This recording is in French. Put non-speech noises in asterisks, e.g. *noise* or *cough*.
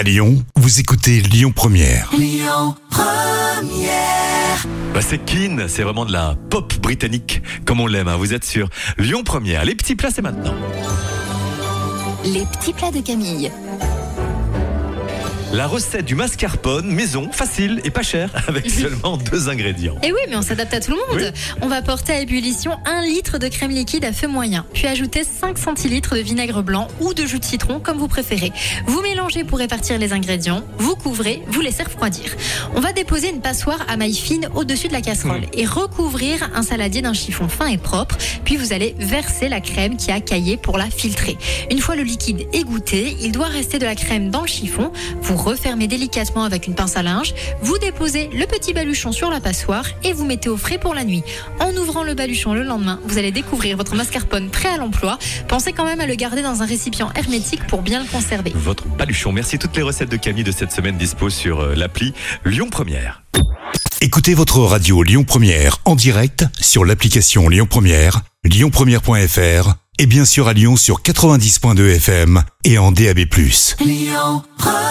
À Lyon, vous écoutez Lyon Première. Bah c'est Keane, c'est vraiment de la pop britannique, comme on l'aime, hein. vous êtes sur Lyon Première. Les petits plats, c'est maintenant. Les petits plats de Camille. La recette du mascarpone maison, facile et pas cher, *laughs* avec seulement deux ingrédients. Et oui, mais on s'adapte à tout le monde. On va porter à ébullition un litre de crème liquide à feu moyen, puis ajouter 5 centilitres de vinaigre blanc ou de jus de citron, comme vous préférez. Vous mélangez pour répartir les ingrédients, vous couvrez, vous laissez refroidir. On va déposer une passoire à maille fine au-dessus de la casserole et recouvrir un saladier d'un chiffon fin et propre, puis vous allez verser la crème qui a caillé pour la filtrer. Une fois le liquide égoutté, il doit rester de la crème dans le chiffon. Vous refermez délicatement avec une pince à linge, vous déposez le petit baluchon sur la passoire et vous mettez au frais pour la nuit. En ouvrant le baluchon le lendemain, vous allez découvrir votre mascarpone prêt à l'emploi. Pensez quand même à le garder dans un récipient hermétique pour bien le conserver. Votre baluchon. Merci toutes les recettes de Camille de cette semaine dispo sur euh, l'appli Lyon Première. Écoutez votre radio Lyon Première en direct sur l'application Lyon Première, lyonpremière.fr et bien sûr à Lyon sur 90.2 FM et en DAB+. Lyon Première